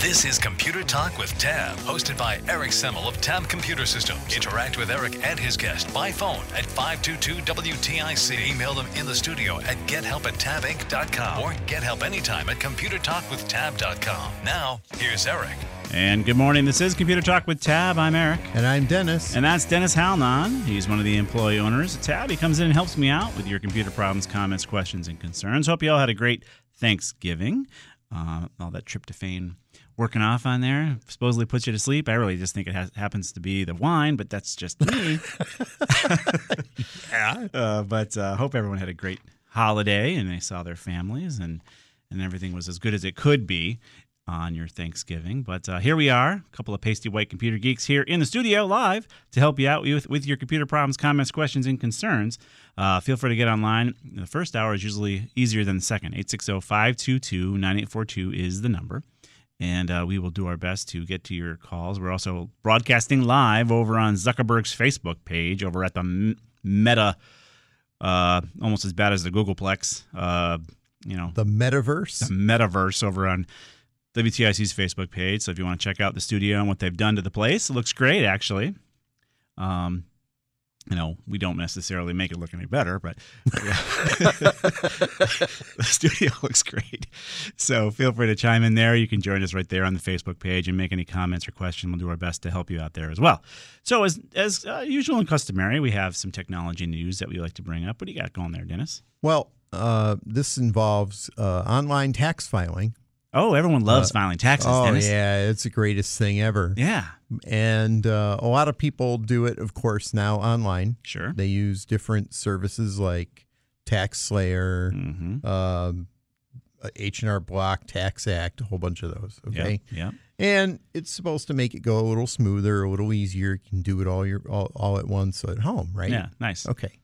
This is Computer Talk with Tab, hosted by Eric Semmel of Tab Computer Systems. Interact with Eric and his guest by phone at 522-WTIC. Email them in the studio at gethelp at tabinc.com or get help anytime at computertalkwithtab.com. Now, here's Eric. And good morning. This is Computer Talk with Tab. I'm Eric. And I'm Dennis. And that's Dennis Halnon. He's one of the employee owners at Tab. He comes in and helps me out with your computer problems, comments, questions, and concerns. Hope you all had a great Thanksgiving. Uh, all that tryptophan working off on there supposedly puts you to sleep. I really just think it has, happens to be the wine, but that's just me. yeah. Uh, but uh, hope everyone had a great holiday and they saw their families and and everything was as good as it could be on your Thanksgiving. But uh, here we are, a couple of pasty white computer geeks here in the studio live to help you out with, with your computer problems, comments, questions, and concerns. Uh, feel free to get online. The first hour is usually easier than the second. 860 522 9842 is the number. And uh, we will do our best to get to your calls. We're also broadcasting live over on Zuckerberg's Facebook page over at the Meta, uh, almost as bad as the Googleplex. Uh, you know, the metaverse. The metaverse over on WTIC's Facebook page. So if you want to check out the studio and what they've done to the place, it looks great actually. Um, you know, we don't necessarily make it look any better, but yeah. the studio looks great. So feel free to chime in there. You can join us right there on the Facebook page and make any comments or questions. We'll do our best to help you out there as well. So as as uh, usual and customary, we have some technology news that we like to bring up. What do you got going there, Dennis? Well, uh, this involves uh, online tax filing. Oh, everyone loves uh, filing taxes. Oh, Dennis. yeah, it's the greatest thing ever. Yeah, and uh, a lot of people do it, of course, now online. Sure, they use different services like TaxSlayer, mm-hmm. um, H and R Block, Tax Act, a whole bunch of those. Okay, yeah, and it's supposed to make it go a little smoother, a little easier. You can do it all your all, all at once at home, right? Yeah, nice. Okay.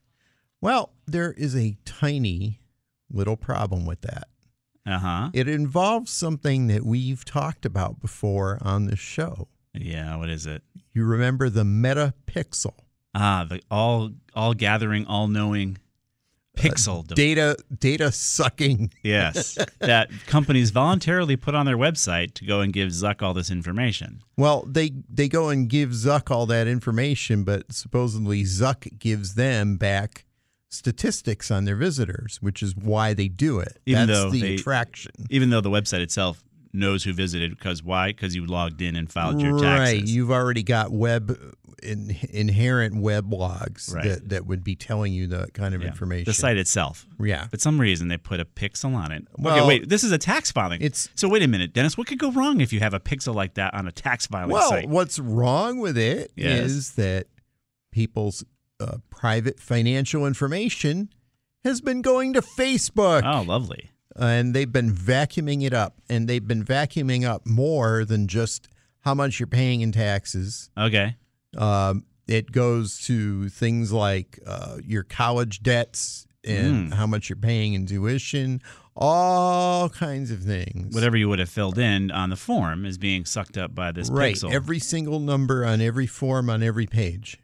Well, there is a tiny little problem with that. Uh huh. It involves something that we've talked about before on this show. Yeah, what is it? You remember the Meta Pixel? Ah, the all all gathering, all knowing pixel uh, data data sucking. yes, that companies voluntarily put on their website to go and give Zuck all this information. Well, they they go and give Zuck all that information, but supposedly Zuck gives them back statistics on their visitors, which is why they do it. Even That's though the they, attraction. Even though the website itself knows who visited, because why? Because you logged in and filed your taxes. right. You've already got web in, inherent web logs Right. that, that would be telling you that kind of Yeah, information. The site itself. Yeah. For some reason, they put a pixel on it. Well- okay, wait. This is a tax filing. It's- so. Wait a minute, Dennis. What could go wrong if you have a pixel like that on a tax filing Well, site? what's wrong with it is Yes. that people's uh, private financial information has been going to Facebook. Oh, lovely. and they've been vacuuming it up and they've been vacuuming up more than just how much you're paying in taxes Okay. um, it goes to things like uh, your college debts and Mm. how much you're paying in tuition all kinds of things Whatever you would have filled in on the form is being sucked up by this right pixel. every single number on every form on every page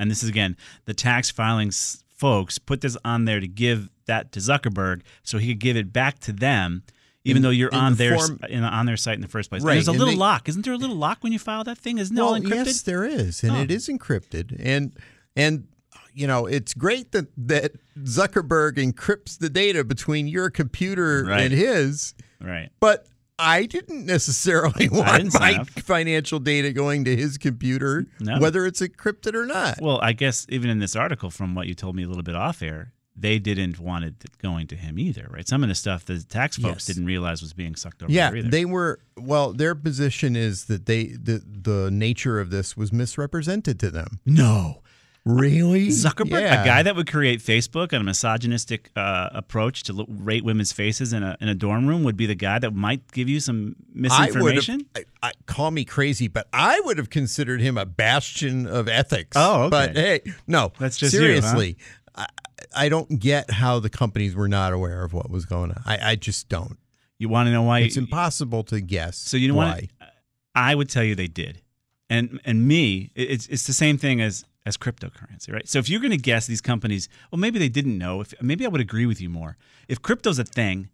and this is again the tax filings folks put this on there to give that to Zuckerberg so he could give it back to them. Even In- though you're on the their form- in, on their site in the first place, And Right, there's a and little they- lock. Isn't there a little lock when you file that thing? Isn't it all oh, encrypted? yes there is and Oh. it is encrypted and and you know, it's great that that Zuckerberg encrypts the data between your computer Right. and his, Right. but I didn't necessarily want didn't my financial data going to his computer, No. whether it's encrypted or not. Well, I guess even in this article, from what you told me a little bit off air, they didn't want it going to him either, right? Some of the stuff the tax folks Yes. didn't realize was being sucked over yeah, they were. Well, their position is that they the the nature of this was misrepresented to them. no. Really, Zuckerberg, Yeah. a guy that would create Facebook and a misogynistic uh, approach to rate women's faces in a, in a dorm room, would be the guy that might give you some I misinformation. I, I, call me crazy, but I would have considered him a bastion of ethics. Oh, okay. But hey, no, That's just you, huh? seriously. I, I don't get how the companies were not aware of what was going on. I, I just don't. You want to know why? It's impossible to guess. So you know why. what? I would tell you they did, and and me, it's it's the same thing as as cryptocurrency, right? So if you're going to guess these companies, well, maybe they didn't know. If maybe I would agree with you more. If crypto's a thing,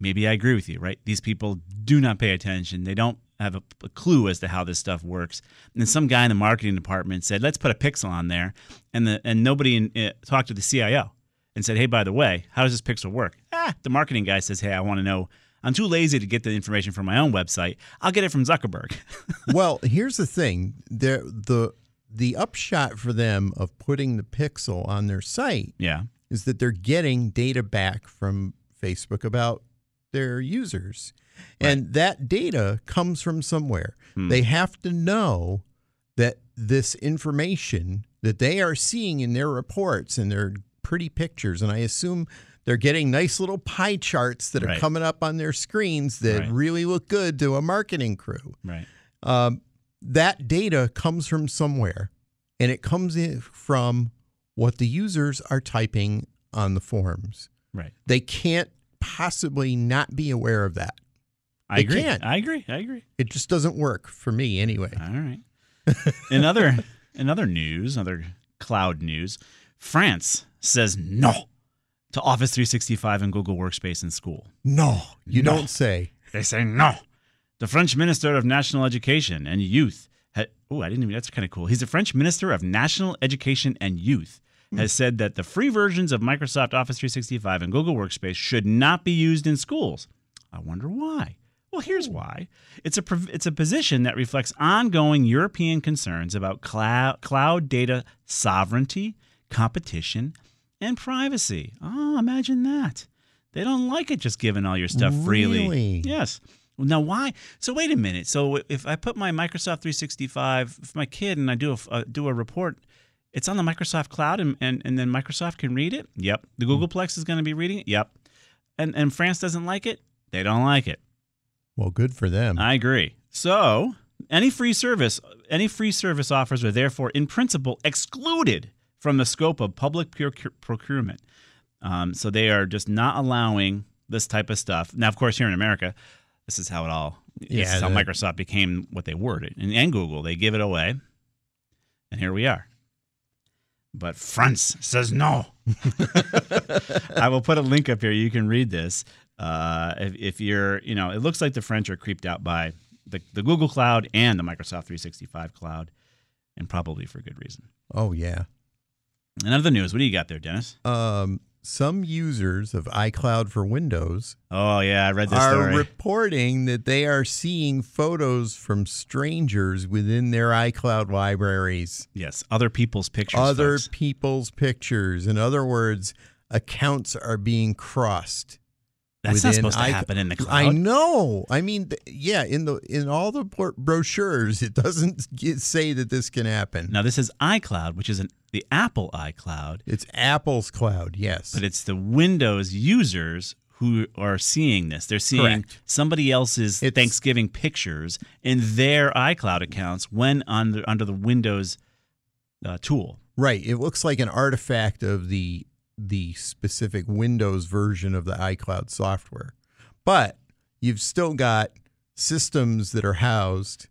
maybe I agree with you, right? These people do not pay attention. They don't have a, a clue as to how this stuff works. And some guy in the marketing department said, "Let's put a pixel on there," and the and nobody in, uh, talked to the CIO and said, "Hey, by the way, how does this pixel work?" Ah, the marketing guy says, "Hey, I want to know." I'm too lazy to get the information from my own website. I'll get it from Zuckerberg. well, here's the thing: there the the upshot for them of putting the pixel on their site yeah. is that they're getting data back from Facebook about their users. And that data comes from somewhere. Hmm. They have to know that this information that they are seeing in their reports and their pretty pictures, and I assume they're getting nice little pie charts that are Right. coming up on their screens that Right. really look good to a marketing crew Right. um, that data comes from somewhere and it comes in from what the users are typing on the forms. Right. They can't possibly not be aware of that. I They agree. can't. I agree. I agree. It just doesn't work for me anyway. All right. in other in other news, another cloud news, France says no to Office 365 and Google Workspace in school. No, you No. don't say. They say no. The French Minister of National Education and Youth. Oh, I didn't even. That's kind of cool. He's the French Minister of National Education and Youth. Hmm. Has said that the free versions of Microsoft Office 365 and Google Workspace should not be used in schools. I wonder why. Well, here's hmm. why. It's a it's a position that reflects ongoing European concerns about cloud cloud data sovereignty, competition, and privacy. Oh, imagine that. They don't like it just giving all your stuff freely. Really? Yes. Now, why? So wait a minute. So if I put my Microsoft 365 for my kid and I do a uh, do a report, it's on the Microsoft Cloud, and, and, and then Microsoft can read it. Yep. The Googleplex is going to be reading it. Yep. And and France doesn't like it. They don't like it. Well, good for them. I agree. So any free service, any free service offers are therefore, in principle, excluded from the scope of public procure- procurement. Um, so they are just not allowing this type of stuff. Now, of course, here in America, this is how it all. this Yeah, is how Microsoft became what they were, and, and Google. They give it away, and here we are. But France says no. I will put a link up here. You can read this. Uh, if, if you're, you know, it looks like the French are creeped out by the, the Google Cloud and the Microsoft 365 Cloud, and probably for good reason. oh, yeah. And other news, what do you got there, Dennis? Um, some users of iCloud for Windows Oh yeah, I read this are story. reporting that they are seeing photos from strangers within their iCloud libraries. yes, other people's pictures. other folks. people's pictures. In other words, accounts are being crossed. That's not supposed to happen in the cloud. I know. I mean, yeah, in the in all the brochures, it doesn't get, say that this can happen. Now this is iCloud, which is an, the Apple iCloud, It's Apple's cloud, yes. but it's the Windows users who are seeing this. They're seeing Correct. somebody else's It's- Thanksgiving pictures in their iCloud accounts when under under the Windows uh, tool. right. It looks like an artifact of the the specific Windows version of the iCloud software, but you've still got systems that are housed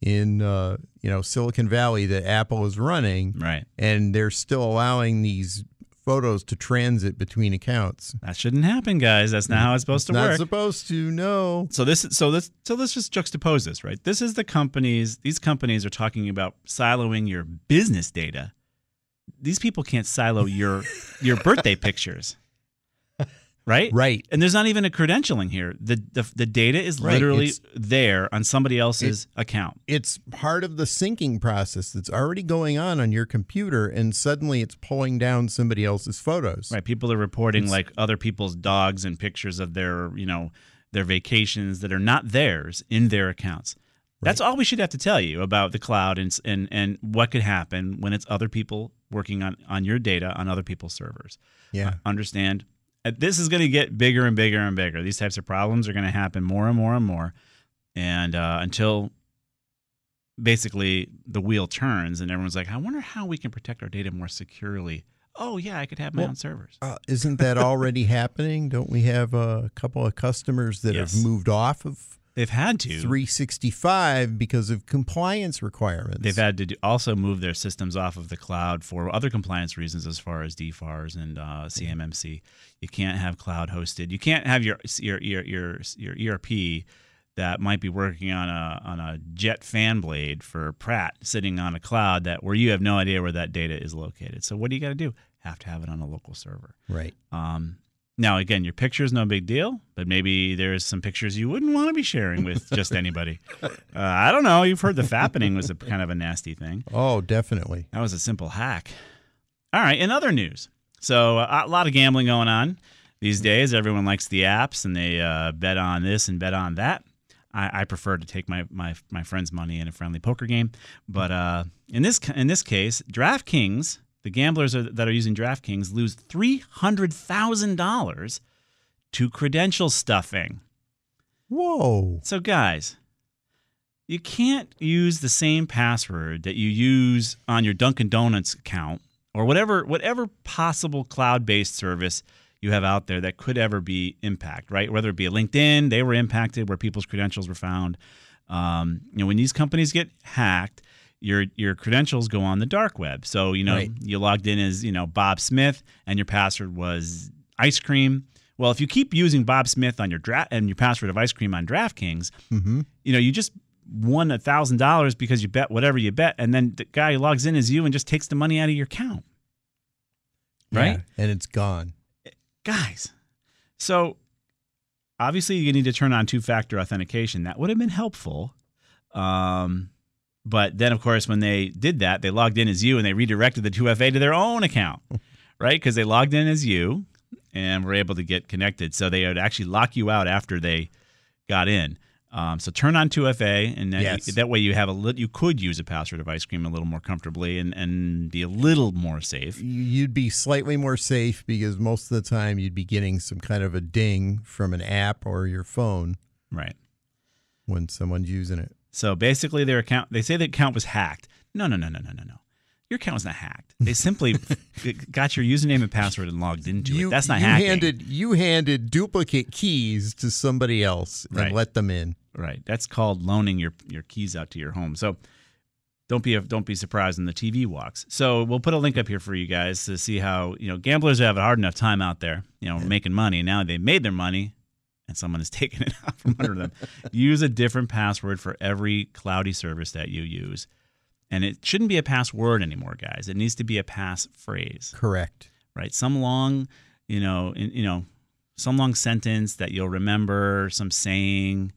in uh, you know Silicon Valley that Apple is running, Right. and they're still allowing these photos to transit between accounts. That shouldn't happen, guys. That's not how it's supposed to Not work. supposed to. No. So this so let's so let's just juxtapose this, right? This is the companies these companies are talking about siloing your business data these people can't silo your your birthday pictures. Right? Right. And there's not even a credentialing here. The the, the data is Right, literally it's- there on somebody else's account. It's part of the syncing process that's already going on on your computer, and suddenly it's pulling down somebody else's photos. Right. People are reporting like other people's dogs and pictures of their, you know, their vacations that are not theirs in their accounts. That's all we should have to tell you about the cloud and and and what could happen when it's other people working on on your data on other people's servers. Yeah. Understand? Uh, This is going to get bigger and bigger and bigger. These types of problems are going to happen more and more and more, and uh, until basically the wheel turns and everyone's like, I wonder how we can protect our data more securely. Oh yeah, I could have my Well, own servers. Uh, isn't that already happening? Don't we have a couple of customers that Yes. have moved off of They've had to. 365 because of compliance requirements? They've had to do, also move their systems off of the cloud for other compliance reasons, as far as DFARS and uh, CMMC. You can't have cloud hosted. You can't have your your your your, your ERP that might be working on a on a jet fan blade for Pratt sitting on a cloud that where you have no idea where that data is located. So what do you got to do? Have to have it on a local server. right. Um, now, again, your picture is no big deal, but maybe there's some pictures you wouldn't want to be sharing with just anybody. Uh, I don't know. You've heard the fappening was a kind of a nasty thing. Oh, definitely. That was a simple hack. All right, in other news, so uh, a lot of gambling going on these days. Everyone likes the apps and they uh, bet on this and bet on that. I, I prefer to take my, my my friend's money in a friendly poker game, but uh, in this in this case, DraftKings, the gamblers are, that are using DraftKings lose three hundred thousand dollars to credential stuffing. Whoa. So, guys, you can't use the same password that you use on your Dunkin' Donuts account or whatever whatever possible cloud-based service you have out there that could ever be impacted, right? Whether it be a LinkedIn, they were impacted where people's credentials were found. Um, you know, when these companies get hacked, your your credentials go on the dark web. So you know Right. you logged in as you know Bob Smith, and your password was ice cream. Well, if you keep using Bob Smith on your draft and your password of ice cream on DraftKings, Mm-hmm. you know you just won a thousand dollars because you bet whatever you bet, and then the guy logs in as you and just takes the money out of your account, right? And it's gone. guys. So obviously you need to turn on two-factor authentication. That would have been helpful. Um, but then, of course, when they did that, they logged in as you and they redirected the 2FA to their own account, right? Because they logged in as you and were able to get connected. So they would actually lock you out after they got in. Um, so turn on 2FA, and then Yes. that way you have a lit- you could use a password of ice cream a little more comfortably and, and be a little more safe. You'd be slightly more safe because most of the time you'd be getting some kind of a ding from an app or your phone Right. when someone's using it. So basically, their account, they say the account was hacked. No, no, no, no, no, no, no. Your account was not hacked. They simply got your username and password and logged into it. That's not you hacking. Handed, you handed duplicate keys to somebody else and Right. let them in. Right. That's called loaning your, your keys out to your home. So don't be don't be surprised when the TV walks. So we'll put a link up here for you guys to see how you know gamblers have a hard enough time out there, you know, making money. Now they made their money, and someone has taken it out from under them. Use a different password for every cloudy service that you use, and it shouldn't be a password anymore, guys. It needs to be a passphrase Correct. right? Some long, you know, in, you know, some long sentence that you'll remember, some saying,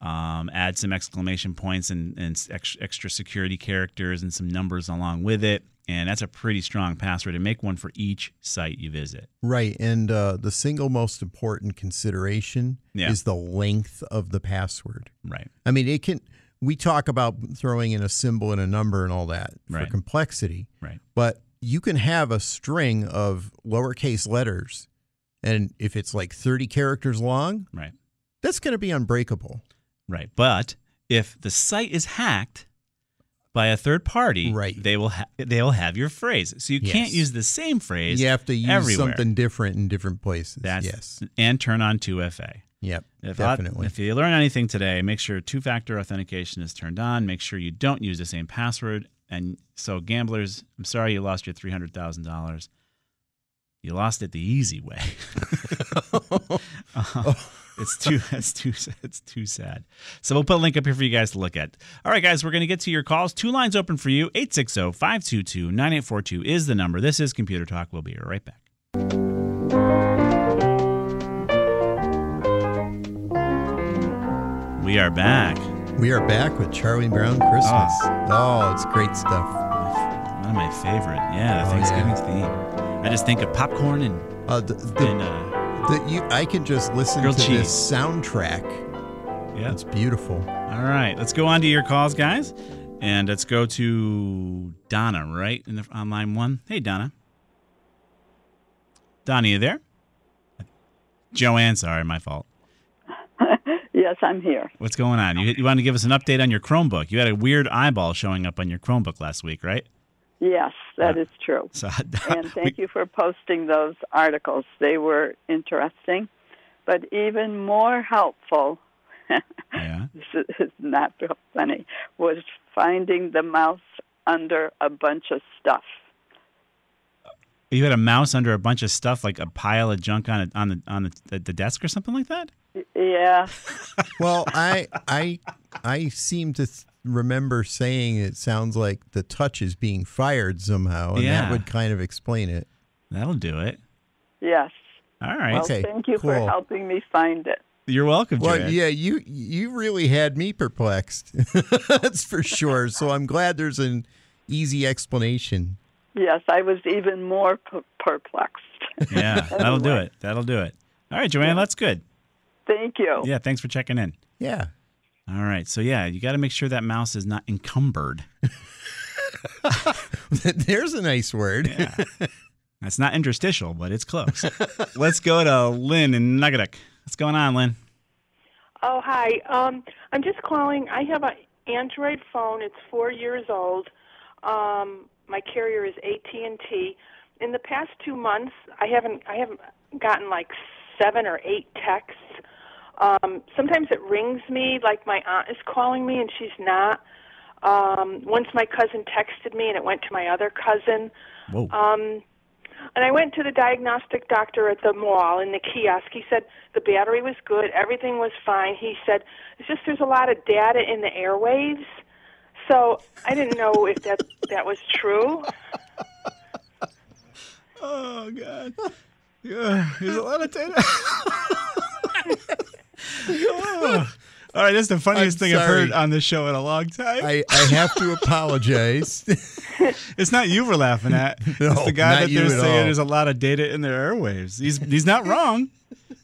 um, add some exclamation points and, and ex- extra security characters and some numbers along with it. And that's a pretty strong password. And make one for each site you visit. Right. And uh, the single most important consideration Yeah. is the length of the password. Right. I mean, it can. We talk about throwing in a symbol and a number and all that for Right. complexity, Right. but you can have a string of lowercase letters, and if it's like 30 characters long, Right. that's going to be unbreakable. Right. But if the site is hacked by a third party, Right. they will ha- they will have your phrase. So you can't use the same phrase. You have to use everywhere. something different in different places. That's yes. and turn on 2FA. Yep. If I- definitely. if you learn anything today, make sure two-factor authentication is turned on. Make sure you don't use the same password. And so, gamblers, I'm sorry you lost your three hundred thousand dollars. You lost it the easy way. Uh, It's too it's too it's too sad. So we'll put a link up here for you guys to look at. All right, guys, we're going to get to your calls. Two lines open for you. 860-522-9842 is the number. This is Computer Talk. We'll be right back. We are back. We are back with Charlie Brown Christmas. Oh, it's great stuff. One of my favorite. Yeah, the Oh, Thanksgiving yeah. theme. I just think of popcorn and, Uh, the, the, and uh, the, you, I can just listen Grilled to cheese. this soundtrack. yeah. It's beautiful. All right, let's go on to your calls, guys, and let's go to Donna, right in the on line one. Hey, Donna. Donna, you there? Joanne, sorry, my fault. Yes, I'm here. What's going on? You, you want to give us an update on your Chromebook? You had a weird eyeball showing up on your Chromebook last week, right? Yes, that Uh, is true. So, And thank you for posting those articles. They were interesting, but even more helpful. Yeah. this is not real funny. Was finding the mouse under a bunch of stuff. You had a mouse under a bunch of stuff, like a pile of junk on it on the on the, the desk or something like that. Yeah, Well, I I I seem to th- remember saying it sounds like the touch is being fired somehow, and Yeah. that would kind of explain it. That'll do it. yes. All right. Well, Okay, thank you for helping me find it. You're welcome, Well, Joanne. yeah, you you really had me perplexed. That's for sure. So I'm glad there's an easy explanation. Yes, I was even more p- perplexed. Yeah, that'll do it. That'll do it. All right, Joanne, that's good. Thank you. Yeah, thanks for checking in. Yeah. All right, so yeah, you got to make sure that mouse is not encumbered. There's a nice word. Yeah. That's not interstitial, but it's close. Let's go to Lynn in Naugatuck. What's going on, Lynn? Oh, hi. Um, I'm just calling. I have an Android phone. It's four years old. Um, my carrier is AT&T. In the past two months, I haven't I haven't gotten like seven or eight texts. Um, sometimes it rings me like my aunt is calling me and she's not. Um, once my cousin texted me and it went to my other cousin. Whoa. Um, and I went to the diagnostic doctor at the mall in the kiosk. He said the battery was good, everything was fine. He said it's just there's a lot of data in the airwaves. So I didn't know if that that was true. oh God. Yeah, there's a lot of data. Oh. All right, that's the funniest I'm thing I've heard on this show in a long time. I, I have to apologize. it's not you we're laughing at. No, it's the guy that they're saying all. there's a lot of data in their airwaves. He's he's not wrong.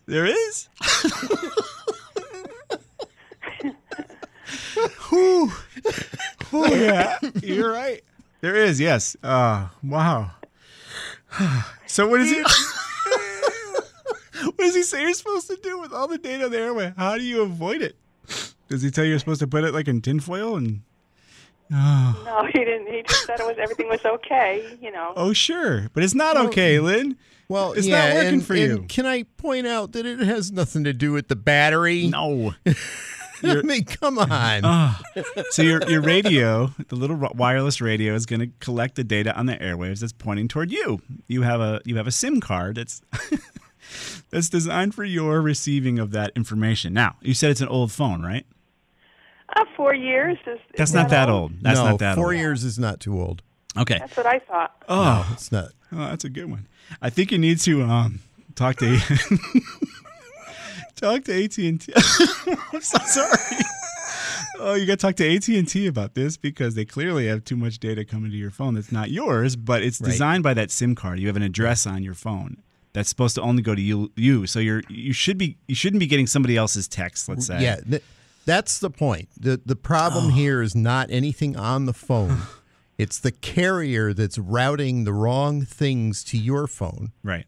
There is. Whew. Whew, yeah, you're right. There is, yes. Uh, wow. so what is he? what does he say you're supposed to do with all the data on the airway? How do you avoid it? Does he tell you you're supposed to put it like in tinfoil and? Oh, No, he didn't. He just said it was everything was okay. You know. oh sure, but it's not okay, Lynn. Well, It's yeah, not working and, for and you. Can I point out that it has nothing to do with the battery? No. I mean, come on. Ah. So your your radio, the little wireless radio, is going to collect the data on the airwaves that's pointing toward you. You have a you have a SIM card that's that's designed for your receiving of that information. Now, you said it's an old phone, right? Uh, four years is. is That's not that old. That's no, not that four old. years is not too old. Okay. That's what I thought. Oh, It's not. oh, that's a good one. I think you need to um talk to talk to AT and T. I'm so sorry. Oh, you got to talk to AT and T about this because they clearly have too much data coming to your phone that's not yours, but it's Right. designed by that SIM card. You have an address on your phone that's supposed to only go to you. You, so you're you should be you shouldn't be getting somebody else's text. Let's say. Yeah, th- that's the point. the The problem Oh. here is not anything on the phone. it's the carrier that's routing the wrong things to your phone. Right.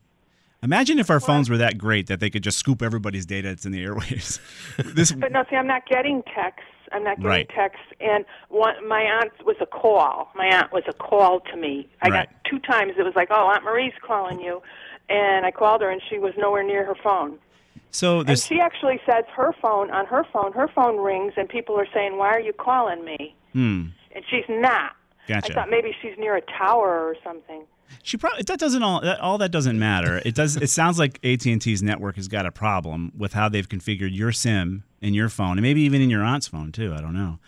Imagine if our phones were that great that they could just scoop everybody's data that's in the airwaves. this But no, see, I'm not getting texts. I'm not getting Right. texts. And one, my aunt was a call. My aunt was a call to me. I Right. got two times. It was like, "Oh, Aunt Marie's calling you," and I called her, and she was nowhere near her phone. so And she actually says her phone on her phone. Her phone rings, and people are saying, "Why are you calling me?" hmm. And she's not. Gotcha. I thought maybe she's near a tower or something. She probably that doesn't all that, all that doesn't matter. It does. It sounds like AT and T's network has got a problem with how they've configured your SIM in your phone, and maybe even in your aunt's phone too. I don't know.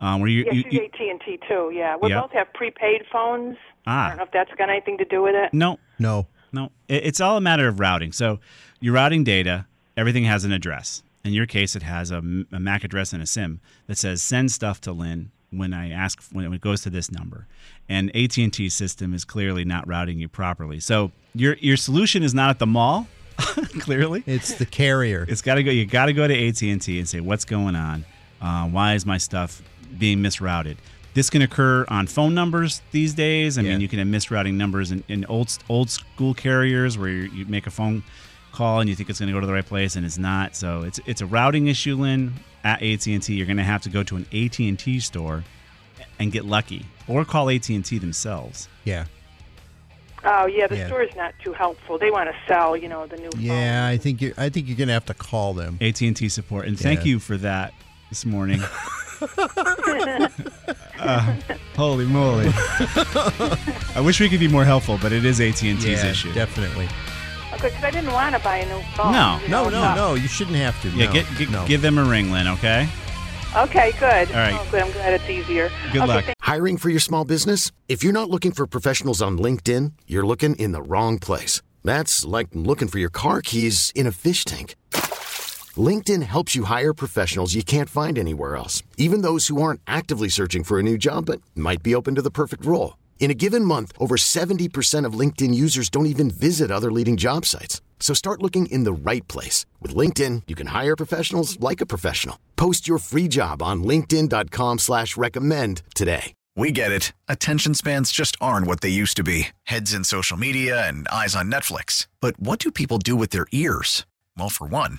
Um, where you, Yeah, you, she's AT and T too. Yeah, we Yeah. both have prepaid phones. Ah. I don't know if that's got anything to do with it. no No. No. It's all a matter of routing. So you're routing data. Everything has an address. In your case, it has a MAC address and a SIM that says send stuff to Lynn when I ask when it goes to this number. And AT and T system is clearly not routing you properly. So your your solution is not at the mall. clearly, It's the carrier. It's got to go. You got to go to AT and T and say what's going on. Uh, why is my stuff being misrouted? This can occur on phone numbers these days. I Yeah. mean, you can have misrouting numbers in, in old old school carriers where you, you make a phone call and you think it's going to go to the right place and it's not. So it's it's a routing issue, Lynn. At AT and T, you're going to have to go to an AT and T store and get lucky, or call AT and T themselves. yeah. Oh yeah, the Yeah. store is not too helpful. They want to sell, you know, the new. Yeah, I think you I think you're gonna have to call them. AT and T support, and thank you for that this morning. Uh, holy moly! I wish we could be more helpful, but it is AT and T's yeah, issue. definitely. Okay, because I didn't want to buy a new phone. No. you No, know, no, so- no. You shouldn't have to. Yeah, no, get, get no. give them a ring, Lynn. Okay. Okay, good. All right. Oh, good. I'm glad it's easier. Good okay, luck. thank- Hiring for your small business? If you're not looking for professionals on LinkedIn, you're looking in the wrong place. That's like looking for your car keys in a fish tank. LinkedIn helps you hire professionals you can't find anywhere else, even those who aren't actively searching for a new job but might be open to the perfect role. In a given month, over 70% of LinkedIn users don't even visit other leading job sites. So start looking in the right place. With LinkedIn, you can hire professionals like a professional. Post your free job on linkedin.com slash recommend today. We get it. Attention spans just aren't what they used to be heads in social media and eyes on Netflix. But what do people do with their ears? Well, for one,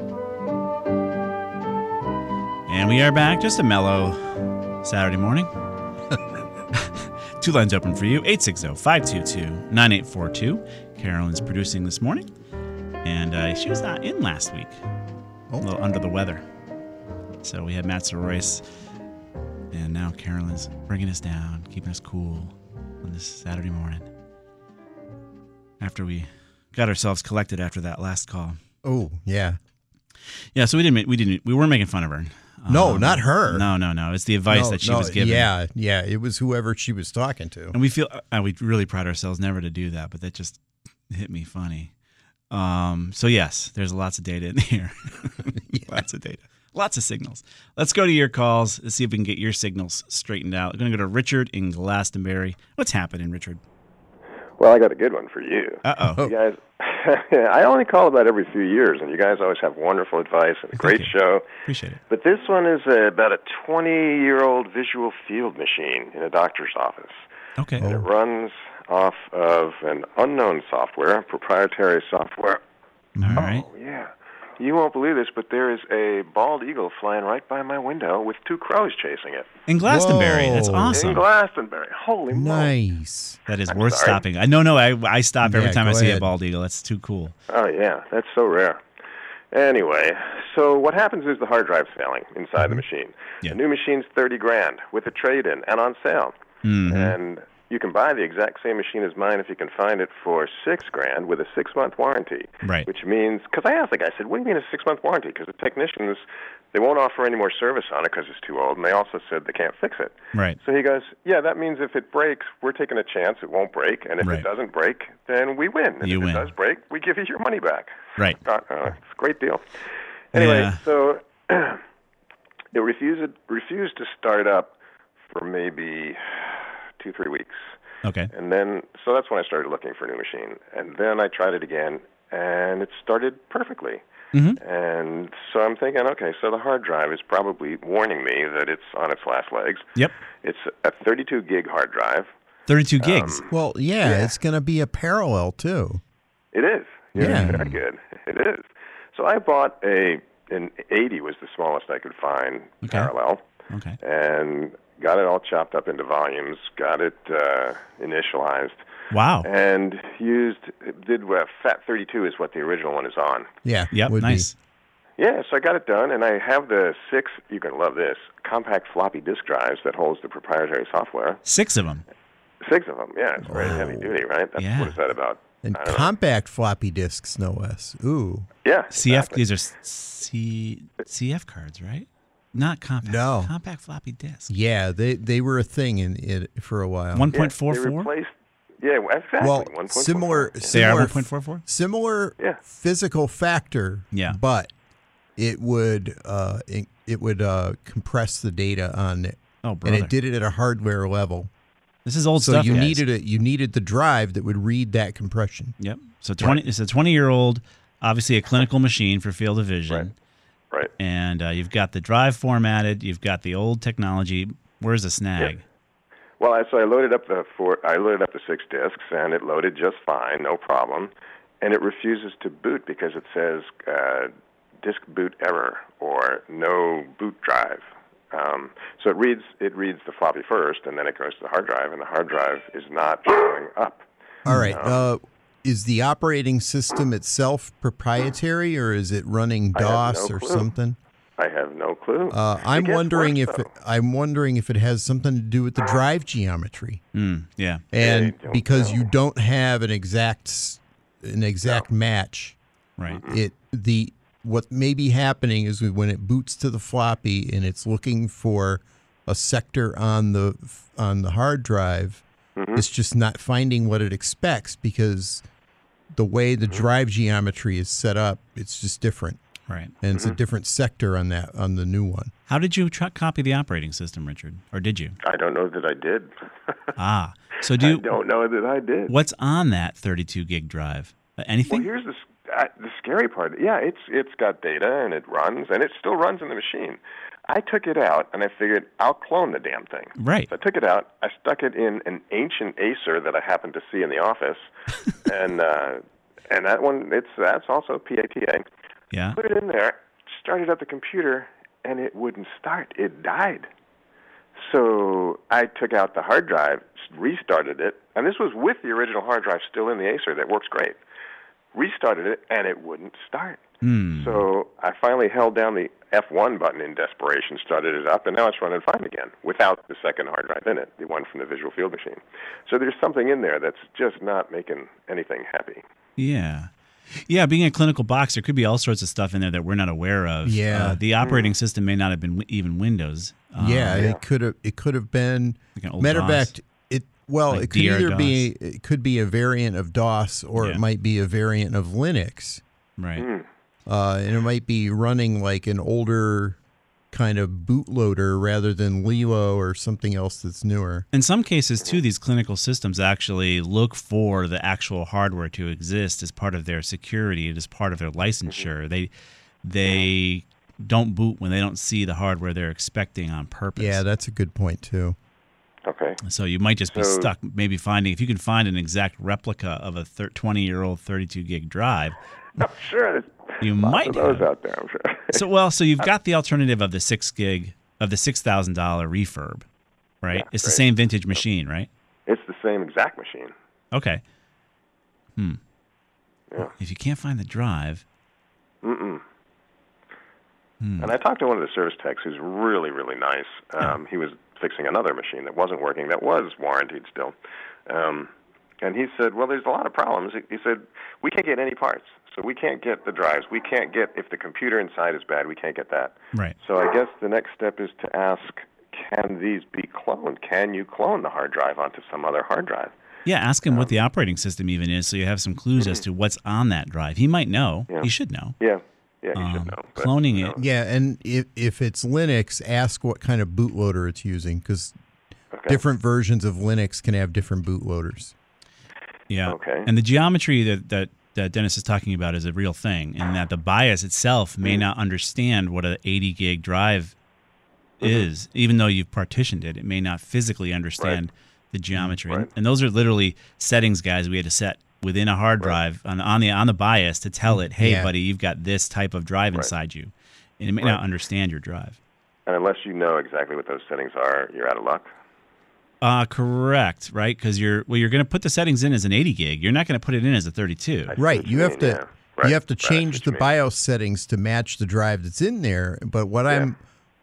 And we are back. Just a mellow Saturday morning. Two lines open for you 860 522 9842. Carolyn's producing this morning. And uh, she was not in last week. A little under the weather. So we had Matt Soroyce. And now Carolyn's bringing us down, keeping us cool on this Saturday morning. After we got ourselves collected after that last call. Oh, yeah. Yeah, so we didn't we didn't we weren't making fun of her. No, Um, not her. No, no, no. It's the advice No, that she no, was given. Yeah, yeah. It was whoever she was talking to. And we feel uh, we really pride ourselves never to do that, but that just hit me funny. Um, so yes, there's lots of data in here. Lots of data. Lots of signals. Let's go to your calls. Let's see if we can get your signals straightened out. I'm going to go to Richard in Glastonbury. What's happening, Richard? Well, I got a good one for you. Uh oh. You guys, I only call about every few years, and you guys always have wonderful advice and a great you. show. Appreciate it. But this one is uh, about a 20 year old visual field machine in a doctor's office. Okay. And it runs off of an unknown software, proprietary software. All right. Oh, yeah. You won't believe this, but there is a bald eagle flying right by my window with two crows chasing it. In Glastonbury. That's awesome. In Glastonbury. Holy moly. Nice. That is I'm worth sorry. stopping. I no no. I I stop every Yeah, time I go see a bald eagle. That's too cool. Oh yeah, that's so rare. Anyway, so what happens is the hard drive's failing inside the machine. Mm-hmm. Yeah. The new machine's thirty grand with a trade-in and on sale, Mhm. and you can buy the exact same machine as mine if you can find it for six grand with a six-month warranty. Right. Which means, because I asked the guy, I said, "What do you mean a six-month warranty?" Because the technicians they won't offer any more service on it because it's too old, and they also said they can't fix it. Right. So he goes, "Yeah, that means if it breaks, we're taking a chance it won't break, and if Right. it doesn't break, then we win. And You if win. it does break, we give you your money back." Right. Uh, uh, it's a great deal. Anyway, Yeah. so it refused refused to start up for maybe two three weeks, Okay. and then so that's when I started looking for a new machine, and then I tried it again, and it started perfectly. Mhm. And so I'm thinking, okay, so the hard drive is probably warning me that it's on its last legs. Yep. It's a 32 gig hard drive. 32 gigs. Um, Well, yeah, Yeah. it's going to be a parallel too. It is. Yeah, Yeah. very good. It is. So I bought a an 80 was the smallest I could find Okay. parallel, okay. and got it all chopped up into volumes. Got it uh, initialized, Wow. and used did uh, Fat 32 is what the original one is on. Yeah. Yep. would be. Nice. Yeah, so I got it done, and I have the six. You're gonna love this compact floppy disk drives that holds the proprietary software. Six of them. Six of them. Yeah, it's very heavy duty, right? That's, Yeah. What is that about? And I don't know. compact floppy disks, no less. Ooh. Yeah. CF. These are C, CF cards, right? Not compact. No. Compact floppy disk. Yeah, they they were a thing in it for a while. One Yeah, point they four four. replaced. Yeah, exactly. well, 1.44. similar Yeah. They are similar one point four four. similar Yeah. physical factor. Yeah. But it would uh it, it would uh compress the data on it. Oh, brother. And it did it at a hardware level. This is old so stuff. you guys. needed it you needed the drive that would read that compression. Yep. So twenty. It's a twenty-year-old, obviously a clinical machine for field of vision, Right. And uh, you've got the drive formatted. You've got the old technology. Where's the snag? Well, I, so I loaded up the four. I loaded up the six discs, and it loaded just fine, no problem. And it refuses to boot because it says uh, disk boot error or no boot drive. Um, so it reads it reads the floppy first, and then it goes to the hard drive, and the hard drive is not showing up. All right. Uh is the operating system itself proprietary or is it running DOS no or clue. something? I have no clue. Uh, I'm wondering worse, if it, I'm wondering if it has something to do with the drive geometry, Mm, yeah. and don't because you don't have an exact an exact match, Right. it the what may be happening is when it boots to the floppy and it's looking for a sector on the on the hard drive, Mm-hmm. it's just not finding what it expects because the way Mm-hmm. the drive geometry is set up, it's just different, Right. and Mm-hmm. it's a different sector on that on the new one. How did you tr- copy the operating system, Richard? Or did you? I don't know that I did. Ah. So do I do don't know that I did. what's on that 32 gig drive? Uh, Well, anything? here's the uh, the scary part. Yeah, it's it's got data and it runs and it still runs in the machine. I took it out and I figured I'll clone the damn thing. Right. So I took it out. I stuck it in an ancient Acer that I happened to see in the office, and uh, and that one it's that's also PATA. Yeah. Put it in there, started up the computer, and it wouldn't start. It died. So I took out the hard drive, restarted it, and this was with the original hard drive still in the Acer that works great. Restarted it, and it wouldn't start. Hmm. So I finally held down the F1 button in desperation, started it up, and now it's running fine again without the second hard drive in it, the one from the Visual Field machine. So there's something in there that's just not making anything happy. Yeah. Yeah, being a clinical box, there could be all sorts of stuff in there that we're not aware of. Yeah. Uh, the operating system may not have been wi- even Windows. Um, yeah, it could have. It could have been. Like an old matter of fact, it well, Like it could DR either be it could be a variant of DOS or Yeah. it might be a variant of Linux, Right. Mm. Uh, and it might be running like an older kind of bootloader rather than Lilo or something else that's newer. In some cases, too, these clinical systems actually look for the actual hardware to exist as part of their security. as part of their licensure. They they don't boot when they don't see the hardware they're expecting on purpose. Yeah, that's a good point too. Okay. So you might just be So- stuck. Maybe finding if you can find an exact replica of a twenty year old thirty two gig drive. I'm sure there's You might of those have. out there. I'm sure. So well, so you've got the alternative of the six gig of the six thousand dollar refurb, right? Yeah, it's the same vintage machine, right? it's the same exact machine. Okay. Hmm. Yeah. If you can't find the drive, Mm-mm. hmm. And I talked to one of the service techs who's really, really nice. Um, He was fixing another machine that wasn't working, that was warranted still. Um, and he said, Well, there's a lot of problems. He- He said, We can't get any parts. So we can't get the drives. We can't get, if the computer inside is bad, we can't get that. right? So I guess the next step is to ask Can these be cloned? Can you clone the hard drive onto some other hard drive? Yeah, ask him what the operating system even is, so you have some clues as to what's on that drive. He might know. Yeah. He should know. Yeah. Yeah, you Um, should know. but, cloning you it- Yeah, and if if it's Linux, ask what kind of bootloader it's using because okay. different versions of Linux can have different bootloaders. Yeah. Okay. And the geometry that, that, that Dennis is talking about is a real thing, and that the BIOS itself may mm. not understand what an 80 gig drive Mm-hmm. is, even though you've partitioned it. It may not physically understand the mm, geometry, Right. and those are literally settings, guys. We had to set within a hard drive on, on the on the BIOS to tell mm, it, hey, Yeah. buddy, you've got this type of drive inside you, and it may not understand your drive. And unless you know exactly what those settings are, you're out of luck. Uh, correct, right? Because you're well, you're going to put the settings in as an 80 gig. You're not going to put it in as a 32. I Right. what You have mean, to yeah. Right, you have to right, I see change what the. BIOS settings to match the drive that's in there. But what I'm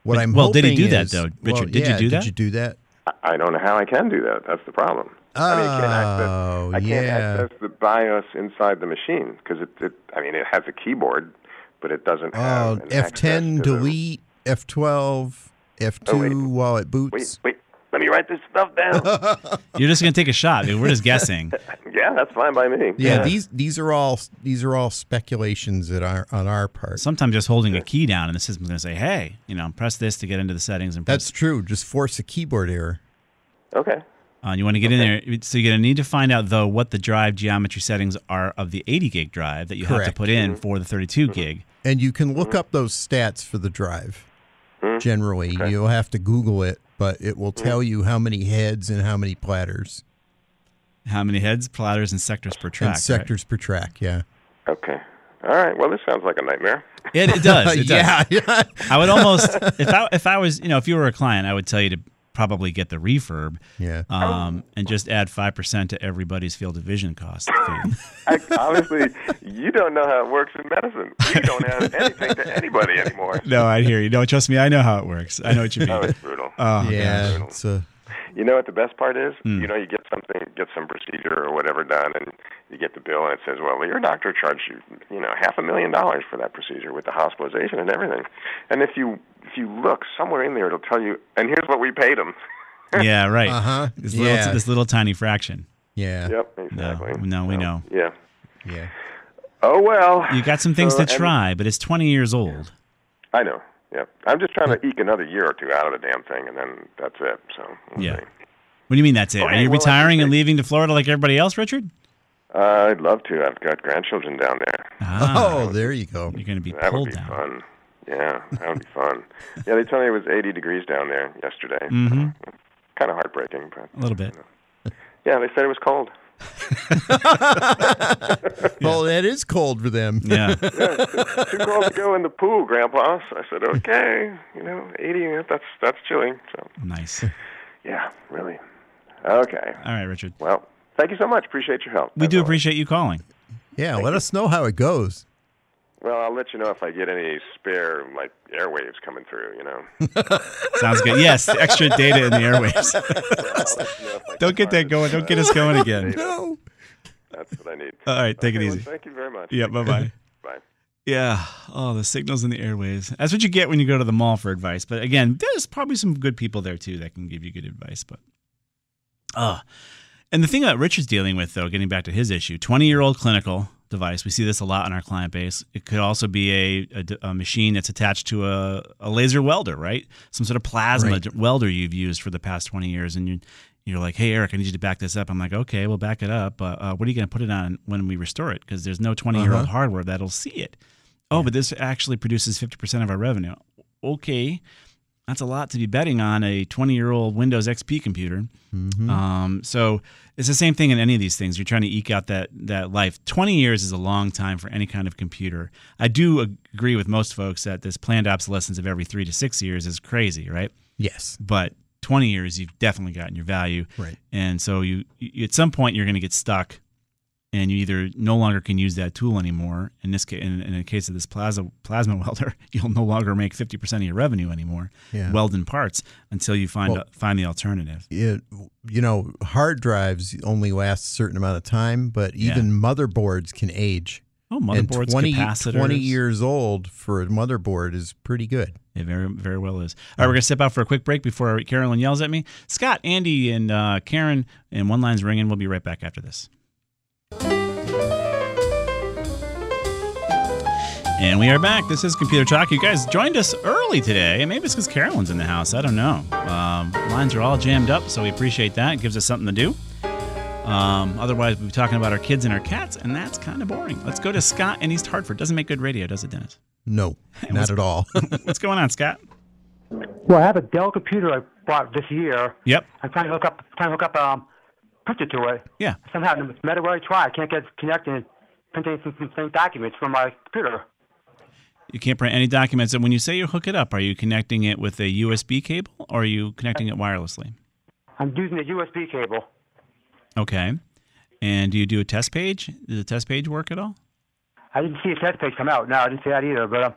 what But- I'm well, did he hoping do that, is- though? Richard, well, did you yeah, do that? Did you do that? I- I don't know how I can do that. That's the problem. I mean, I can't access, Oh, I can't yeah. access the BIOS inside the machine because it, it. I mean, it has a keyboard, but it doesn't have. Oh, F10 delete, F12, F2 Oh, while it boots. Wait, boots. wait. Let me write this stuff down. You're just going to take a shot. dude. We're just guessing. yeah, that's fine by me. Yeah, these these are all these are all speculations that are on our part. Sometimes just holding a key down and the system's going to say, hey, you know, press this to get into the settings and press That's true. Just force a keyboard error. Okay. Uh, you want to get in there, so you're going to need to find out though what the drive geometry settings are of the 80 gig drive that you have to put in mm-hmm. for the 32 mm-hmm. gig. And you can look mm-hmm. up those stats for the drive. Generally, you'll have to Google it, but it will mm-hmm. tell you how many heads and how many platters How many heads, platters, and sectors per track? and sectors per track. Yeah. Okay. All right. Well, this sounds like a nightmare. It, it does. It does. yeah, yeah. I would almost, if I if I was, you know, if you were a client, I would tell you to probably get the refurb, Yeah. um, and just add five percent to everybody's field of vision cost. fee. I, obviously, you don't know how it works in medicine. You don't have anything to anybody anymore. no, I hear you. No, trust me, I know how it works. I know what you mean. Oh, it's brutal. Oh, yeah. gosh. It's a, You know what the best part is? Hmm. You know, you get something, get some procedure or whatever done, and you get the bill, and it says, "Well, your doctor charged you, you know, half a million dollars for that procedure with the hospitalization and everything." And if you if you look somewhere in there, it'll tell you, "And here's what we paid him." yeah, right. Uh-huh. This Yeah. little, this little tiny fraction. yeah. yep, No, exactly. no, we So, know. Yeah. Yeah. Oh well. You got some things So, to try, but it's 20 years old. I know. Yeah. I'm just trying to eke another year or two out of the damn thing, and then that's it. So. we'll Yeah. see. What do you mean that's it? Are you well, retiring and leaving to Florida like everybody else, Richard? Uh, I'd love to. I've got grandchildren down there. Ah, Oh, there you go. you're going to be That would pulled be down. fun. Yeah, that would be fun. Yeah, they told me it was 80 degrees down there yesterday. Mm-hmm. Kind of heartbreaking, but A little bit. yeah, they said it was cold. Well, that is cold for them. Yeah. Too cold to go in the pool, Grandpa. So I said, okay, you know, 80, that's that's chilly. So nice. yeah, really. Okay. All right, Richard. Well, thank you so much. Appreciate your help. We do always. appreciate you calling. Yeah, let us know how it goes. Well, I'll let you know if I get any spare like airwaves coming through. You know. Sounds good. Yes, extra data in the airwaves. Yeah, you know Don't get that going. Don't get us going again. No. That's what I need. All right, take it Okay, well, easy. thank you very much. Yeah, bye bye. Bye. Yeah. Oh, the signals in the airways. That's what you get when you go to the mall for advice. But again, there's probably some good people there too that can give you good advice. But oh, and the thing that Richard's dealing with, though, getting back to his issue, 20 year old clinical device. We see this a lot in our client base. It could also be a, a, a machine that's attached to a, a laser welder, right? Some sort of plasma Right. welder you've used for the past 20 years. And you, you're like, hey, Eric, I need you to back this up. I'm like, okay, we'll back it up. But uh, what are you going to put it on when we restore it? Because there's no 20 year old Uh-huh. hardware that'll see it. Oh, but this actually produces 50% of our revenue. Okay. That's a lot to be betting on a 20 year old Windows XP computer. Mm-hmm. Um, so it's the same thing in any of these things. You're trying to eke out that, that life. 20 years is a long time for any kind of computer. I do agree with most folks that this planned obsolescence of every three to six years is crazy, right? Yes. But 20 years, you've definitely gotten your value. Right. And so you, you at some point, you're going to get stuck and you either no longer can use that tool anymore. In this case, in, in the case of this plasma plasma welder, you'll no longer make 50% of your revenue anymore Yeah. welding parts until you find Well- find the alternative. it, you know, hard drives only last a certain amount of time, but Yeah. even motherboards can age. Oh, and motherboards, 20, capacitors. 20 years old for a motherboard is pretty good. It very, very well is. All right, we're going to step out for a quick break before Carolyn yells at me. Scott, Andy, and uh, Karen, and one line's ringing. We'll be right back after this. And we are back. This is Computer Talk. You guys joined us early today. Maybe it's because Carolyn's in the house. I don't know. Um, lines are all jammed up, so we appreciate that. It gives us something to do. Um, otherwise, we'll be talking about our kids and our cats, and that's kind of boring. Let's go to Scott in East Hartford. Doesn't make good radio, does it, Dennis? No, not at all. What's going on, Scott? Well, I have a Dell computer. I bought this year. Yep. I'm trying to hook up trying to hook up um printer to it. Yeah. Somehow, no matter where I try, I can't get it connected and print any some same documents from my computer. You can't print any documents. And when you say you hook it up, are you connecting it with a USB cable or are you connecting it wirelessly? I'm using a USB cable. Okay. And do you do a test page? Does the test page work at all? I didn't see a test page come out. No, I didn't see that either. But um,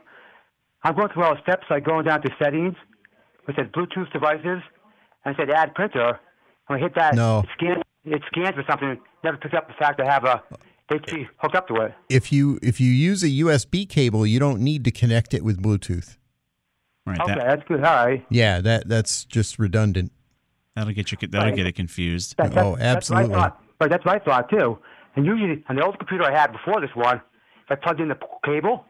I'm going through all the steps, like going down to settings. It said Bluetooth devices, and it said add printer. When I hit that, No. it scans. It scans for something. Never picked up the fact I have a HP hooked up to it. If you if you use a USB cable, you don't need to connect it with Bluetooth. Right. Okay, That, that's good. All right. Yeah, that that's just redundant. that'll get you. That'll get it confused. That- that- Oh, That's what absolutely. thought. Right, that's what I thought too. And usually, on the old computer I had before this one, if I plugged in the cable,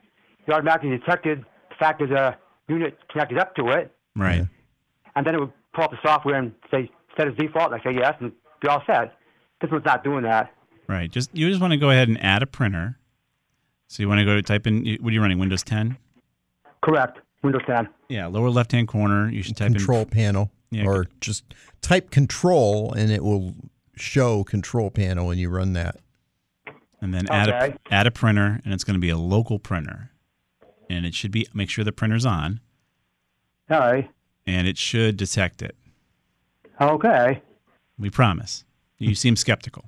it automatically detected the fact there's a unit connected up to it, Right. and then it would pull up the software and say set as default. And I say yes, and be all set. This one's not doing that. Right. Just you just want to go ahead and add a printer. So you want to go type in. What are you running? Windows 10. Correct. Windows 10. Yeah. Lower left hand corner. You should type in. Control in panel, Yeah, or just type control, and it will show control panel, and you run that. and then add a add a printer, and it's going to be a local printer, and it should be make sure the printer's on, All right. and it should detect it. Okay. We promise. You seem skeptical.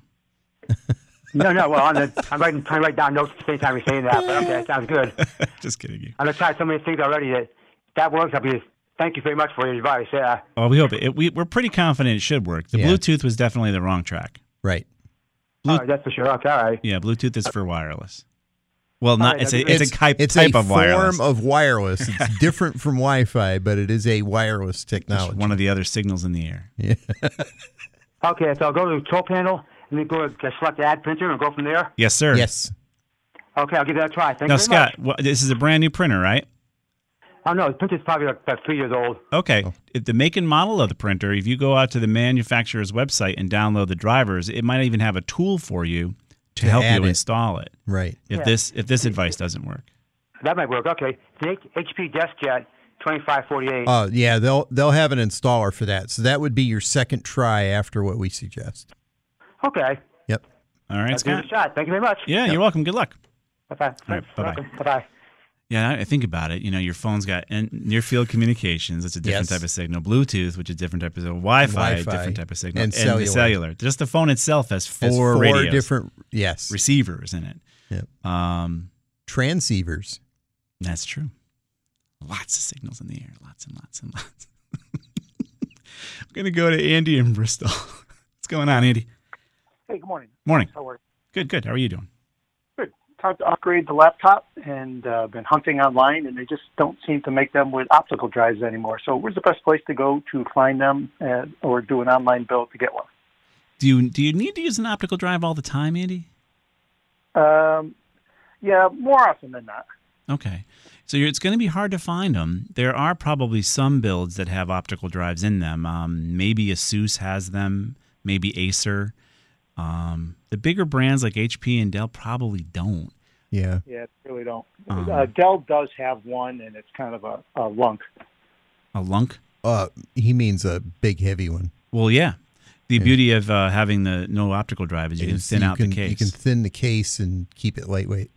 No, no. Well, I'm, gonna, I'm writing, trying to write down notes at the same time you're saying that. But okay, sounds good. Just kidding you. I've tried so many things already that that works. I'll be. Thank you very much for your advice. Yeah. Well, we hope it. it we, we're pretty confident it should work. The Yeah. Bluetooth was definitely the wrong track. Right. All right, that's for sure. Okay, all right. Yeah, Bluetooth is for wireless. Well, not right, it's a that'd it's, a type it's type a of wireless. form of wireless. It's different from Wi-Fi, but it is a wireless It's technology. one of the other signals in the air. Yeah. Okay, so I'll go to the control panel and then go to select add printer and go from there. Yes, sir. yes. Okay, I'll give that a try. Thank Now, you very Scott, much. well, this is a brand new printer, right? Oh no, the printer's probably like about three years old. Okay. Oh. If the make and model of the printer, if you go out to the manufacturer's website and download the drivers, it might even have a tool for you to, To help you it. install it. Right. If Yeah. this if this advice doesn't work. That might work. Okay, the HP DeskJet 2548. Uh, yeah, they'll they'll have an installer for that. So that would be your second try after what we suggest. Okay, Yep. All right, I'll give it a shot. Thank you very much. Yeah, you're welcome. Good luck. Bye bye. right, bye-bye. Bye bye. Yeah, I I think about it. You know, your phone's got near field communications. It's a different Yes. type of signal. Bluetooth, which is a different type of signal. Wi-Fi, Wi-Fi, different type of signal. and the cellular. cellular. Just the phone itself has four, Has four radios, different yes receivers in it. Yep. Um, transceivers. That's true. Lots of signals in the air. Lots and lots and lots. I'm going to go to Andy in Bristol. What's going on, Andy? Hey, good morning. Morning. How are you? Good, good. How are you doing? Good. Time to upgrade the laptop and uh, been hunting online, and they just don't seem to make them with optical drives anymore. So, where's the best place to go to find them, uh, or do an online build to get one? Do you do you need to use an optical drive all the time, Andy? Um, yeah, more often than not. Okay. So you're, it's going to be hard to find them. There are probably some builds that have optical drives in them. Um, maybe Asus has them. Maybe Acer. Um, the bigger brands like HP and Dell probably don't. Yeah. Yeah, they really don't. Um, uh, Dell does have one, and it's kind of a, a lunk. A lunk? Uh, he means a big heavy one. Well, yeah. The beauty of uh, having the no optical drive is you can thin you out can- the case. You can thin the case and keep it lightweight.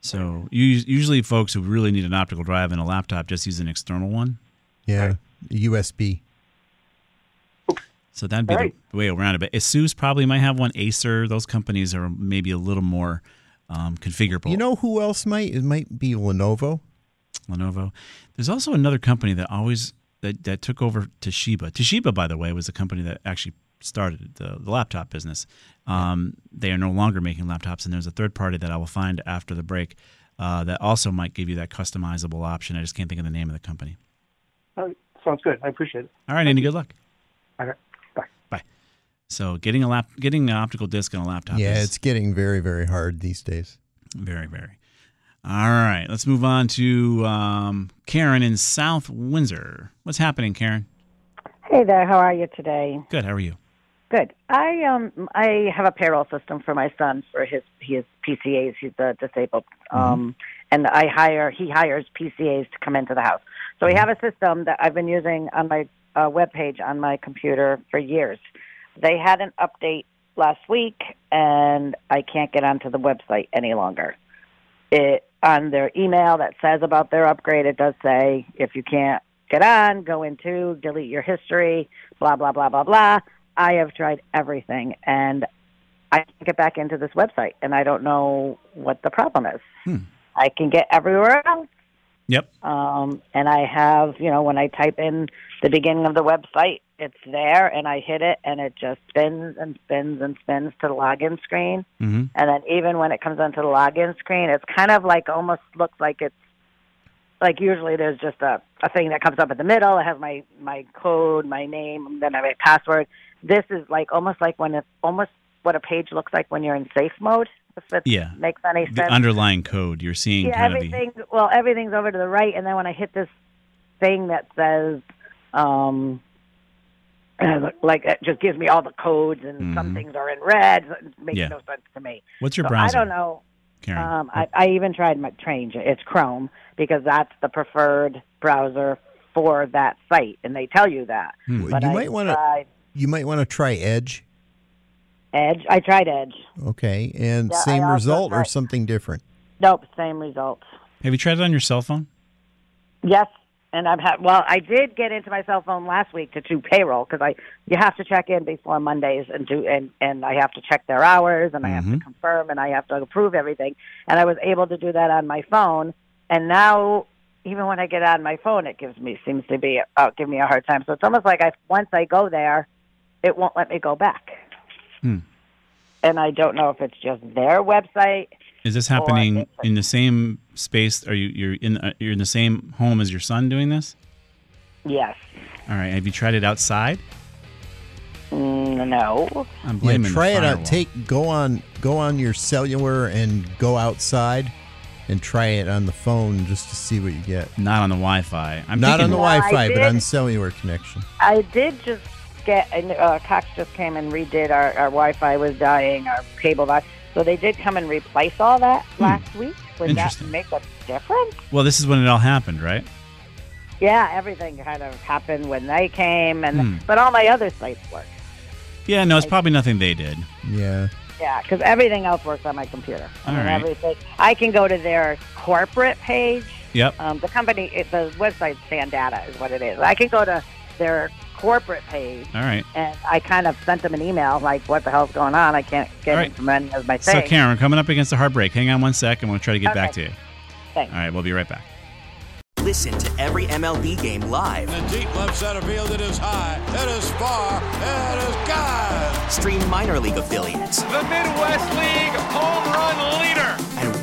So you, usually folks who really need an optical drive in a laptop just use an external one. Yeah. USB. So that'd be All right. the way around it. But Asus probably might have one. Acer, those companies are maybe a little more um, configurable. You know who else might? It might be Lenovo. Lenovo. There's also another company that always that, that took over Toshiba. Toshiba, by the way, was the company that actually started the, the laptop business. Um, They are no longer making laptops, and there's a third party that I will find after the break uh, that also might give you that customizable option. I just can't think of the name of the company. All right, sounds good. I appreciate it. All right, Andy. Good luck. All right, bye. Bye. So getting a lap, getting an optical disc on a laptop. Yeah, is it's getting very, very hard these days. Very, very. All right, let's move on to um, Karen in South Windsor. What's happening, Karen? Hey there, how are you today? Good. How are you? Good. I um I have a payroll system for my son for his his PCAs. He's uh, disabled. Um and I hire he hires PCAs to come into the house. So we have a system that I've been using on my a web page on my computer for years. They had an update last week, and I can't get onto the website any longer. It on their email that says about their upgrade, it does say if you can't get on, go into delete your history, blah blah blah blah blah. I have tried everything, and I can't get back into this website, and I don't know what the problem is. Hmm. I can get everywhere else. Yep. Um, and I have, you know, when I type in the beginning of the website, it's there, and I hit it, and it just spins and spins and spins to the login screen. Mm-hmm. And then even when it comes onto the login screen, it's kind of like almost looks like it's like usually there's just a, a thing that comes up in the middle. It has my my code, my name, then I have my password. This is like almost like when it's almost what a page looks like when you're in safe mode. If it Yeah. makes any sense. The underlying code you're seeing yeah, kind of the everything. Well, everything's over to the right, and then when I hit this thing that says, um, like it just gives me all the codes, and some Mhm. things are in red. so It makes Yeah. no sense to me. What's your So browser? I don't know. Karen? Um, I, I even tried my change. It's Chrome because that's the preferred browser for that site, and they tell you that. Hmm. But you I might want to tried you might want to try Edge. Edge. I tried Edge. Okay, and Yeah, same also result or something different. Nope, same result. Have you tried it on your cell phone? Yes, and I've had. Well, I did get into my cell phone last week to do payroll because I you have to check in before Mondays and do and and I have to check their hours and I have to Mhm. confirm and I have to approve everything and I was able to do that on my phone and now even when I get on my phone it gives me seems to be uh, give me a hard time so it's almost like I once I go there it won't let me go back Hmm. and I don't know if it's just their website Is this happening in the same space? Are you you're in uh, you're in the same home as your son doing this? yes All right. Have you tried it outside? Mm, no I'm Yeah, blaming try the it out. Take go on go on your cellular and go outside and try it on the phone just to see what you get. Not on the Wi-Fi. I'm Not on the Wi-Fi, but did- on cellular connection. I did just get, and, uh, Cox just came and redid our, our Wi-Fi was dying, our cable box. So they did come and replace all that last week. Would that Interesting. make a difference? Well, this is when it all happened, right? Yeah, everything kind of happened when they came, and Hmm. but all my other sites work. Yeah. No, it's probably nothing they did. Yeah. Yeah, because everything else works on my computer. I All mean, right. everything. I can go to their corporate page. Yep. Um, the company, the website Sandata is what it is. I can go to their corporate page All right. and I kind of sent them an email like, "What the hell's going on? I can't get All right. from any of my So. Karen, we're coming up against a hard break. Hang on one sec, and we'll try to get back to you. Thanks. All right. We'll be right back. Listen to every MLB game live. In the deep left center field, it is high, it is far, it is gone. Stream minor league affiliates The Midwest League home run leader.